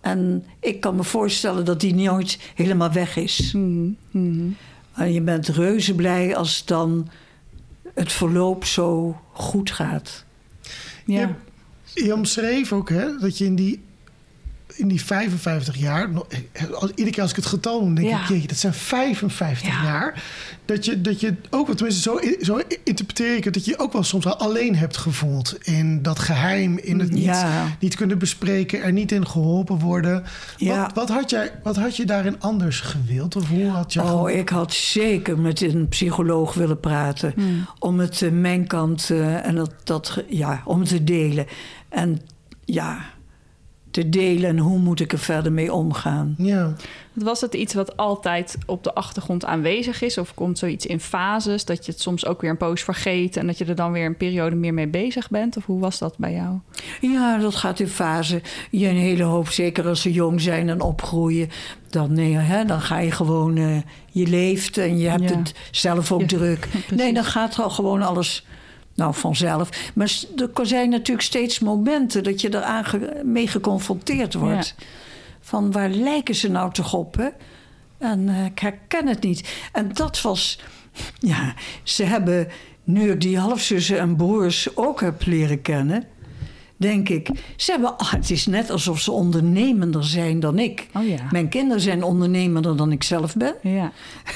En ik kan me voorstellen dat die nooit helemaal weg is. Mhm. Mhm. En je bent reuze blij als dan het verloop zo goed gaat. Ja. Ja. Je omschreef ook hè, dat je in die, in die 55 jaar, nog- als- iedere keer als ik het getal noem, denk Ja. ik, jeetje, dat zijn 55 Ja. jaar. Dat je, dat je ook, tenminste zo, zo interpreteer ik het, dat je ook wel soms wel alleen hebt gevoeld in dat geheim, in het niet, Ja. niet kunnen bespreken, er niet in geholpen worden. Wat, wat, had jij, wat had je daarin anders gewild? Of hoe had je Oh, ik had zeker met een psycholoog willen praten. Hmm. Om het eh, mijn kant eh, en dat, dat, ja, om te delen. En ja, te delen en hoe moet ik er verder mee omgaan. Ja. Was het iets wat altijd op de achtergrond aanwezig is? Of komt zoiets in fases dat je het soms ook weer een poos vergeet... en dat je er dan weer een periode meer mee bezig bent? Of hoe was dat bij jou? Ja, dat gaat in fase. Je een hele hoop, zeker als ze jong zijn en opgroeien. Dan, nee, hè, dan ga je gewoon, eh, je leeft en je hebt Ja. het zelf ook Ja, druk. precies. Nee, dan gaat er al gewoon alles nou, vanzelf. Maar er zijn natuurlijk steeds momenten dat je eraan mee geconfronteerd wordt. Van waar lijken ze nou toch op? Hè? En eh, ik herken het niet. En dat was, ja, ze hebben, nu ik die halfzussen en broers ook heb leren kennen, denk ik, ze hebben, ah, het is net alsof ze ondernemender zijn dan ik. Oh ja. Mijn kinderen zijn ondernemender dan ik zelf ben. Ja.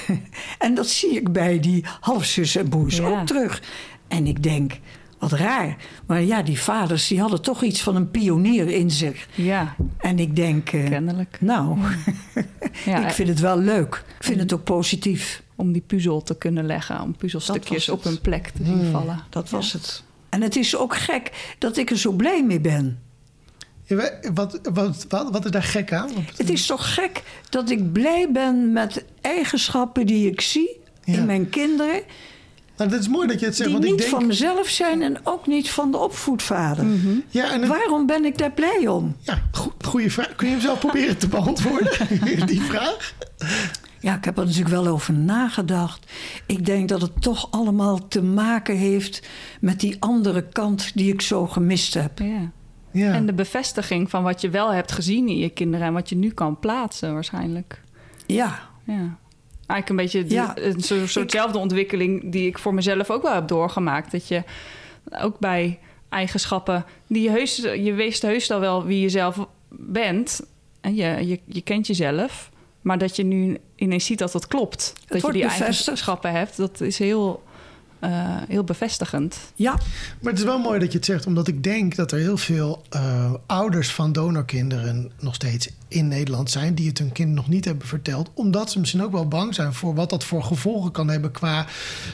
En dat zie ik bij die halfzussen en broers Ja. ook terug. En ik denk, wat raar. Maar ja, die vaders die hadden toch iets van een pionier in zich. Ja, En ik denk, eh, kennelijk. nou, Ja, ik vind het wel leuk. Ik vind het ook positief. Om die puzzel te kunnen leggen. Om puzzelstukjes op hun plek te zien vallen. Dat was het. En het is ook gek dat ik er zo blij mee ben. Ja, Wat, wat, wat, wat is daar gek aan? Het is toch gek dat ik blij ben met eigenschappen die ik zie Ja. in mijn kinderen. Nou, dat is mooi dat je het zegt, Die want niet ik denk... van mezelf zijn en ook niet van de opvoedvader. Ja, en het- Waarom ben ik daar blij om? Ja, go- goede vraag. Kun je hem zelf proberen te beantwoorden, die vraag? Ja, ik heb er natuurlijk wel over nagedacht. Ik denk dat het toch allemaal te maken heeft met die andere kant die ik zo gemist heb. Ja. Ja. En de bevestiging van wat je wel hebt gezien in je kinderen... en wat je nu kan plaatsen waarschijnlijk. Ja, Ja. Eigenlijk een beetje de- Ja. een soort, soortzelfde ontwikkeling die ik voor mezelf ook wel heb doorgemaakt. Dat je ook bij eigenschappen die je heus, je weest heus al wel wie je zelf bent. En je, je, je kent jezelf. Maar dat je nu ineens ziet dat dat klopt. dat je die bevestigd. eigenschappen hebt, dat is heel, eh, heel bevestigend. ja, Maar het is wel mooi dat je het zegt, omdat ik denk dat er heel veel eh, ouders van donorkinderen nog steeds in Nederland zijn die het hun kind nog niet hebben verteld, omdat ze misschien ook wel bang zijn voor wat dat voor gevolgen kan hebben qua.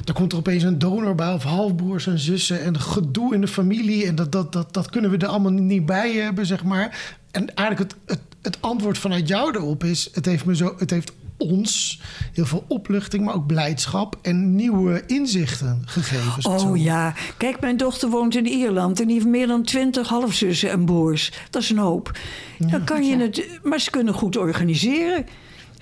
Er komt er opeens een donor bij of halfbroers en zussen en gedoe in de familie en dat, dat, dat, dat kunnen we er allemaal niet bij hebben, zeg maar. En eigenlijk het, het, het antwoord vanuit jou erop is: het heeft me zo, het heeft ons heel veel opluchting, maar ook blijdschap en nieuwe inzichten gegeven. zo oh ja. Kijk, mijn dochter woont in Ierland en die heeft meer dan twintig halfzussen en broers. Dat is een hoop. Dan kan je het, maar ze kunnen goed organiseren.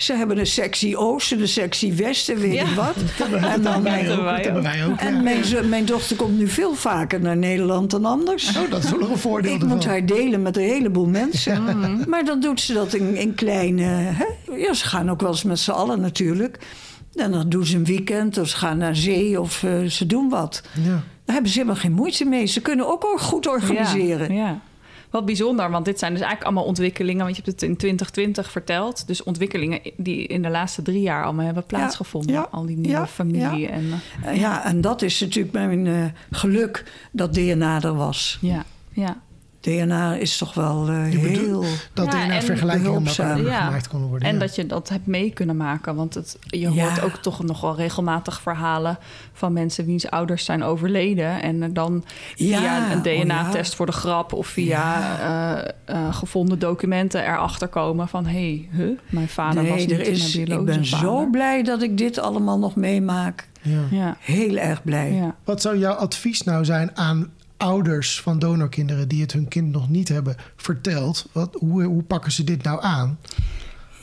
Ze hebben een sectie Oosten, een sectie Westen, weet Ja. ik wat. hebben En dan wij hebben ook. wij Dat hebben wij ook. En ja. mijn, mijn dochter komt nu veel vaker naar Nederland dan anders. Oh, dat is wel een voordeel Ik ervan. moet haar delen met een heleboel mensen. Maar dan doet ze dat in, in kleine... Hè? Ja, ze gaan ook wel eens met z'n allen natuurlijk. En dan doen ze een weekend of ze gaan naar zee of eh, ze doen wat. Ja. Daar hebben ze helemaal geen moeite mee. Ze kunnen ook al goed organiseren. Ja, ja. Wat bijzonder, want dit zijn dus eigenlijk allemaal ontwikkelingen. Want je hebt het in 2020 verteld. Dus ontwikkelingen die in de laatste drie jaar allemaal hebben plaatsgevonden. ja, Al die nieuwe ja, familie. ja. En, Eh, ja, en dat is natuurlijk mijn eh, geluk dat DNA er was. ja, ja. DNA is toch wel eh, bedoelt- heel... Dat Ja, er naar en vergelijkingen met elkaar behulpzaam. Ja. gemaakt konden worden. En ja. dat je dat hebt mee kunnen maken. Want het, je Ja. hoort ook toch nog wel regelmatig verhalen van mensen wiens ouders zijn overleden. En dan via een oh DNA-test ja. voor de grap of via eh, eh, gevonden documenten erachter komen van hé, hey, huh, mijn vader was niet is, mijn ik ben biologische zo blij dat ik dit allemaal nog meemaak. Ja. Ja, Heel erg blij. ja. Wat zou jouw advies nou zijn aan ouders van donorkinderen die het hun kind nog niet hebben verteld? Wat, hoe, hoe pakken ze dit nou aan?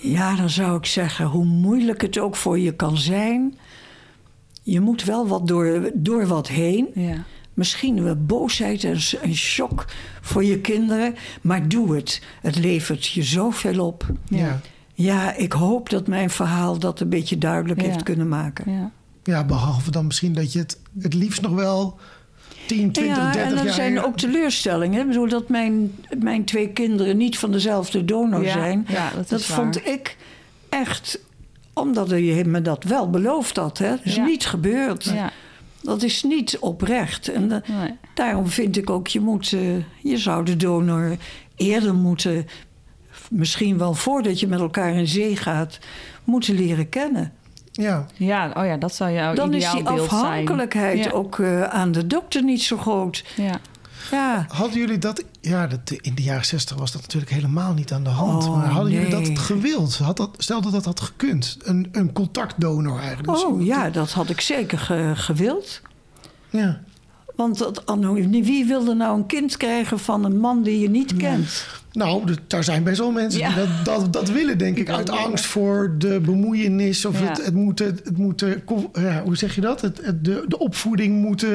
Ja, dan zou ik zeggen, hoe moeilijk het ook voor je kan zijn... je moet wel wat door, door wat heen. ja. Misschien wel boosheid en en shock voor je kinderen, maar doe het. Het levert je zoveel op. Ja. Ja. Ja, ik hoop dat mijn verhaal dat een beetje duidelijk Ja. heeft kunnen maken. ja. ja, behalve dan misschien dat je het het liefst nog wel 10, 20, ja, 30 en er jaar... zijn ook teleurstellingen. Ik bedoel dat mijn, mijn twee kinderen niet van dezelfde donor Ja, zijn. ja, dat dat is vond waar. ik echt, omdat je me dat wel beloofd had. Hè? Dat is Ja. niet gebeurd. ja. Dat is niet oprecht. En Nee. daarom vind ik ook, je, moet, eh, je zou de donor eerder moeten... misschien wel voordat je met elkaar in zee gaat... moeten leren kennen. Ja, Ja, oh ja, dat zou jouw Dan is die zijn. afhankelijkheid Ja. ook eh, aan de dokter niet zo groot. Ja. Ja, hadden jullie dat... Ja, dat, in de jaren 60 was dat natuurlijk helemaal niet aan de hand. Oh, maar hadden jullie dat gewild? Had dat, stel dat dat had gekund. Een, een contactdonor eigenlijk. Dus oh ja, dat had ik zeker ge- gewild. ja. Want dat, wie wilde nou een kind krijgen van een man die je niet kent? Nou, daar zijn best wel mensen Ja. die dat, dat, dat willen, denk ik. Uit angst voor de bemoeienis. Of Ja. het, het moet, het moet eh, ja, hoe zeg je dat? Het, het- de, de opvoeding moet eh,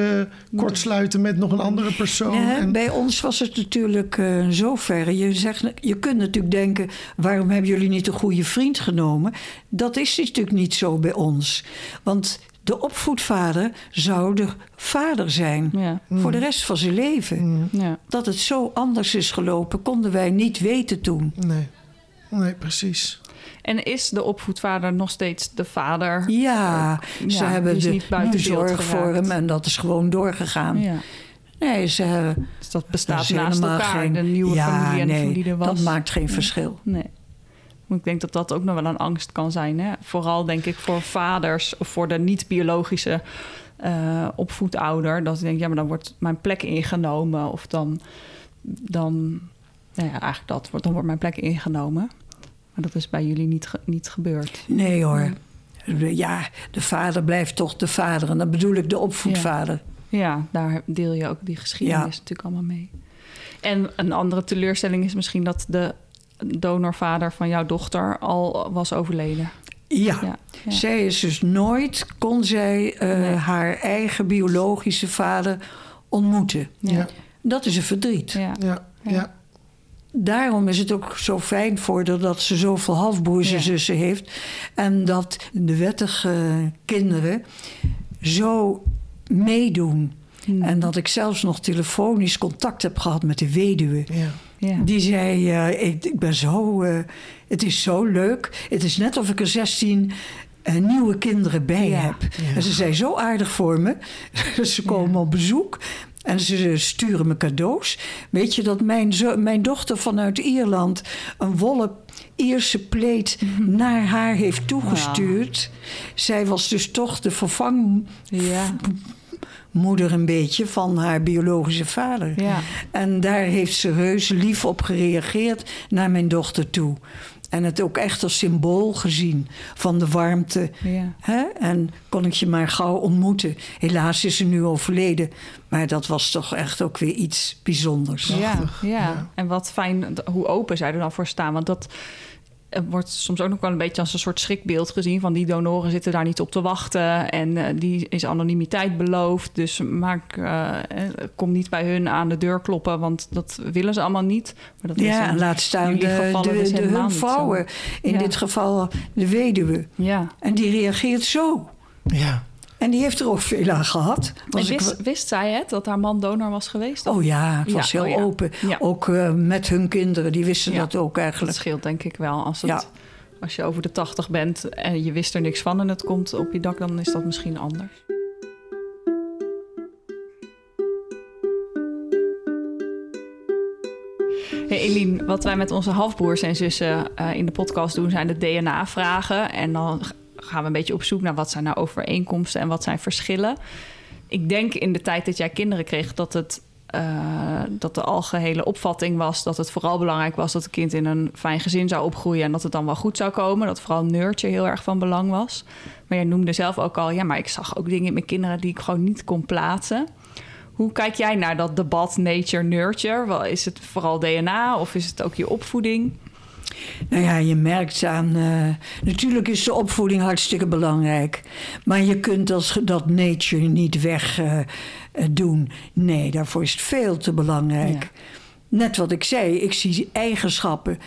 kortsluiten met nog een andere persoon. En, Bij ons was het natuurlijk eh zo ver. Je, zegt, je kunt natuurlijk denken... waarom hebben jullie niet een goede vriend genomen? Dat is natuurlijk niet zo bij ons. Want de opvoedvader zou de vader zijn... Ja. voor de rest van zijn leven. Ja. Dat het zo anders is gelopen... konden wij niet weten toen. nee. nee, precies. En is de opvoedvader nog steeds de vader? Ja, Ja, ze hebben de, niet buiten de zorg voor hem... en dat is gewoon doorgegaan. Ja. Nee, ze hebben... Dus dat bestaat is naast elkaar, geen- de nieuwe ja, familie en nee, de familie die er was. dat maakt geen verschil. Nee. Ik denk dat dat ook nog wel een angst kan zijn. Hè? Vooral denk ik voor vaders of voor de niet-biologische eh, opvoedouder. Dat ik denk, ja, maar dan wordt mijn plek ingenomen. Of dan, dan nou ja, eigenlijk dat, wordt- dan wordt mijn plek ingenomen. Maar dat is bij jullie niet, niet gebeurd. Nee hoor. Ja, de vader blijft toch de vader. En dan bedoel ik de opvoedvader. Ja, daar deel je ook die geschiedenis Ja. natuurlijk allemaal mee. En een andere teleurstelling is misschien dat de donorvader van jouw dochter al was overleden. Ja. Ja, ja. Zij is dus nooit, kon zij eh, Nee. haar eigen biologische vader ontmoeten. Ja, Ja. ja, Dat is een verdriet. Ja. ja. Ja. Daarom is het ook zo fijn voor haar dat ze zoveel halfbroers en Ja. zussen heeft. En dat de wettige kinderen zo meedoen. Hmm. En dat ik zelfs nog telefonisch contact heb gehad met de weduwe. Ja. Die zei, eh, ik, ik ben zo, eh, het is zo leuk. Het is net of ik er 16 eh, nieuwe kinderen bij Ja. heb. Ja. En ze zijn zo aardig voor me. ze komen op bezoek. En ze sturen me cadeaus. Weet je dat mijn, zo- mijn dochter vanuit Ierland een wollen Ierse pleet Mhm. naar haar heeft toegestuurd. Zij was dus toch de vervangmoeder Ja. Een beetje van haar biologische vader. Ja. En daar heeft ze reuze lief op gereageerd naar mijn dochter toe. En het ook echt als symbool gezien van de warmte. Ja. Hè? En kon ik je maar gauw ontmoeten. Helaas is ze nu overleden. Maar dat was toch echt ook weer iets bijzonders. Ja, ja. ja. en wat fijn hoe open zij er dan voor staan. Want dat eh, wordt soms ook nog wel een beetje als een soort schrikbeeld gezien. Van die donoren zitten daar niet op te wachten. En eh, die is anonimiteit beloofd. Dus maak, eh, eh, kom niet bij hun aan de deur kloppen. Want dat willen ze allemaal niet. Maar dat is Ja, in en laat staan de, de, dus de hun vrouwen. In Ja. dit geval de weduwe. Ja, En die reageert zo. ja. En die heeft er ook veel aan gehad. En ik wist, wist zij het, dat haar man donor was geweest? Oh ja, het Ja, was heel oh ja. open. Ja. Ook eh, met hun kinderen, die wisten dat ook Dat eigenlijk. scheelt denk ik wel. Als, het, als je over de 80 bent en je wist er niks van en het komt op je dak, dan is dat misschien anders. Hey Eline, wat wij met onze halfbroers en zussen eh, in de podcast doen, zijn de DNA-vragen. En dan gaan we een beetje op zoek naar wat zijn nou overeenkomsten en wat zijn verschillen. Ik denk in de tijd dat jij kinderen kreeg dat het eh, dat de algehele opvatting was dat het vooral belangrijk was dat het kind in een fijn gezin zou opgroeien en dat het dan wel goed zou komen. Dat vooral nurture heel erg van belang was. Maar jij noemde zelf ook al, ja, maar ik zag ook dingen in mijn kinderen die ik gewoon niet kon plaatsen. Hoe kijk jij naar dat debat nature-nurture? Is het vooral DNA of is het ook je opvoeding? Nou ja, je merkt aan. eh, natuurlijk is de opvoeding hartstikke belangrijk. Maar je kunt als, dat nature niet weg eh, eh, doen. Nee, daarvoor is het veel te belangrijk. Ja. Net wat ik zei, ik zie eigenschappen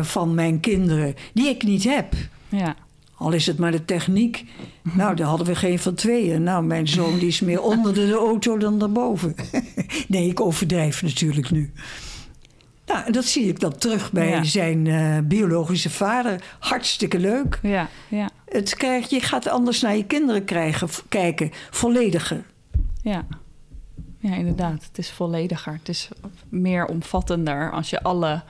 van mijn kinderen die ik niet heb. Ja, Al is het maar de techniek. Nou, daar hadden we geen van tweeën. Nou, mijn zoon die is meer onder de auto dan daarboven. nee, ik overdrijf natuurlijk nu. Nou, en dat zie ik dan terug bij Ja. zijn eh, biologische vader. Hartstikke leuk. ja, ja, Het krijgt, je gaat anders naar je kinderen krijgen, kijken. Vollediger. ja. Ja, inderdaad. Het is vollediger. Het is meer omvattender als je alle,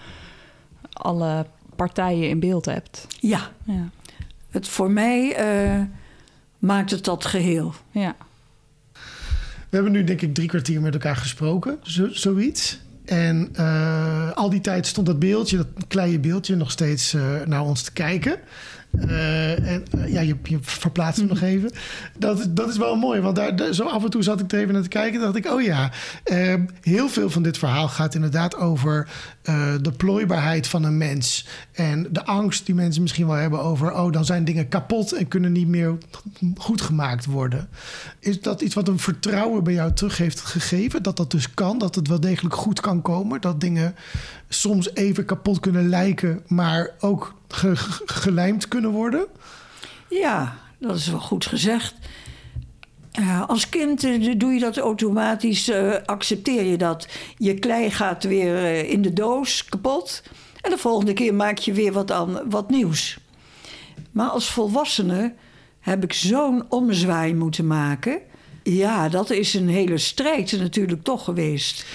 alle partijen in beeld hebt. Ja, Ja, het, voor mij eh, maakt het dat geheel. ja. We hebben nu denk ik drie kwartier met elkaar gesproken, zo, zoiets. En eh, al die tijd stond dat beeldje, dat kleine beeldje, nog steeds eh, naar ons te kijken. Eh, en ja, je, je verplaatst hem nog even. Dat, dat is wel mooi, want daar, zo af en toe zat ik er even naar te kijken. En dacht ik, oh ja, heel veel van dit verhaal gaat inderdaad over eh, de plooibaarheid van een mens. En de angst die mensen misschien wel hebben over, oh, dan zijn dingen kapot en kunnen niet meer goed gemaakt worden. Is dat iets wat een vertrouwen bij jou terug heeft gegeven? Dat dat dus kan, dat het wel degelijk goed kan komen? Dat dingen soms even kapot kunnen lijken, maar ook ge- ge- gelijmd kunnen worden? Ja, dat is wel goed gezegd. Eh, als kind eh, doe je dat automatisch, eh, accepteer je dat. Je klei gaat weer eh, in de doos kapot. En de volgende keer maak je weer wat, aan, wat nieuws. Maar als volwassene heb ik zo'n ommezwaai moeten maken. Ja, dat is een hele strijd natuurlijk toch geweest.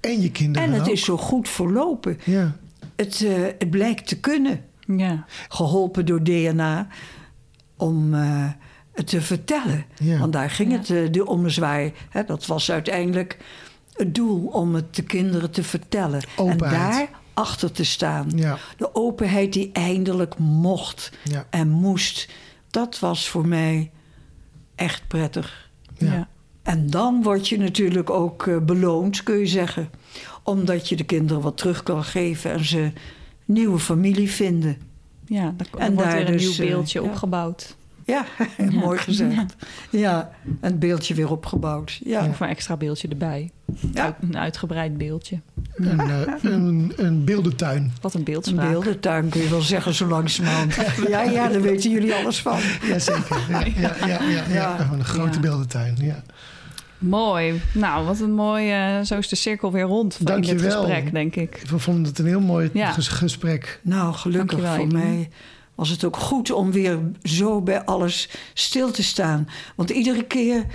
En je kinderen En het ook. is zo goed verlopen. Ja, Het, eh, het blijkt te kunnen ja. geholpen door DNA om eh, te vertellen. Ja. Want daar ging Ja. het, eh, de ommezwaai. Hè, dat was uiteindelijk het doel om het de kinderen te vertellen. Openheid. En daar achter te staan. ja, De openheid die eindelijk mocht ja. en moest. Dat was voor mij echt prettig. Ja. ja. En dan word je natuurlijk ook eh, beloond, kun je zeggen. Omdat je de kinderen wat terug kan geven en ze nieuwe familie vinden. Ja, dan, dan En wordt daar weer een dus, nieuw eh, beeldje opgebouwd. Ja, mooi gezegd. Ja, een beeldje weer opgebouwd. Ja, Of een extra beeldje erbij. Ja. Uit- een uitgebreid beeldje. Een, eh, een, een beeldentuin. Wat een een beeldspraak. beeldentuin kun je wel zeggen zo langzamerhand. Ja, ja, daar weten jullie alles van. Jazeker. Ja, ja, ja, ja, ja. Ja. Een grote Ja. beeldentuin. Ja. Mooi. Nou, wat een mooi... eh, zo is de cirkel weer rond in dit gesprek, denk ik. We vonden het een heel mooi Ja. gesprek. Nou, gelukkig Dankjewel, voor mij was het ook goed om weer zo bij alles stil te staan. Want iedere keer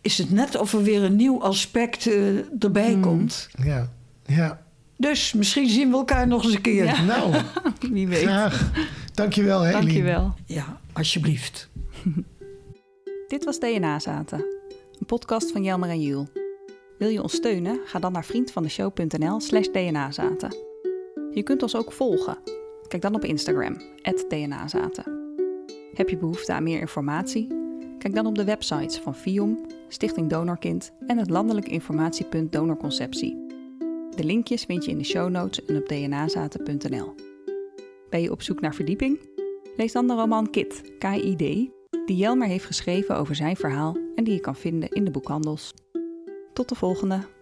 is het net of er weer een nieuw aspect eh, erbij Hmm. komt. Ja, ja. Dus misschien zien we elkaar nog eens een keer. Ja. Nou, Wie weet. graag. Dankjewel, hè, Eline. Dankjewel. ja alsjeblieft. Dit was DNA Zaten, een podcast van Jelmer en Jules. Wil je ons steunen? Ga dan naar vriendvandeshow.nl slash dnazaten. Je kunt ons ook volgen. Kijk dan op Instagram, dnazaten. Heb je behoefte aan meer informatie? Kijk dan op de websites van FIOM, Stichting Donorkind en het landelijk informatiepunt Donorconceptie. De linkjes vind je in de show notes en op dnazaten.nl. Ben je op zoek naar verdieping? Lees dan de roman Kit, K-I-D, die Jelmer heeft geschreven over zijn verhaal en die je kan vinden in de boekhandels. Tot de volgende!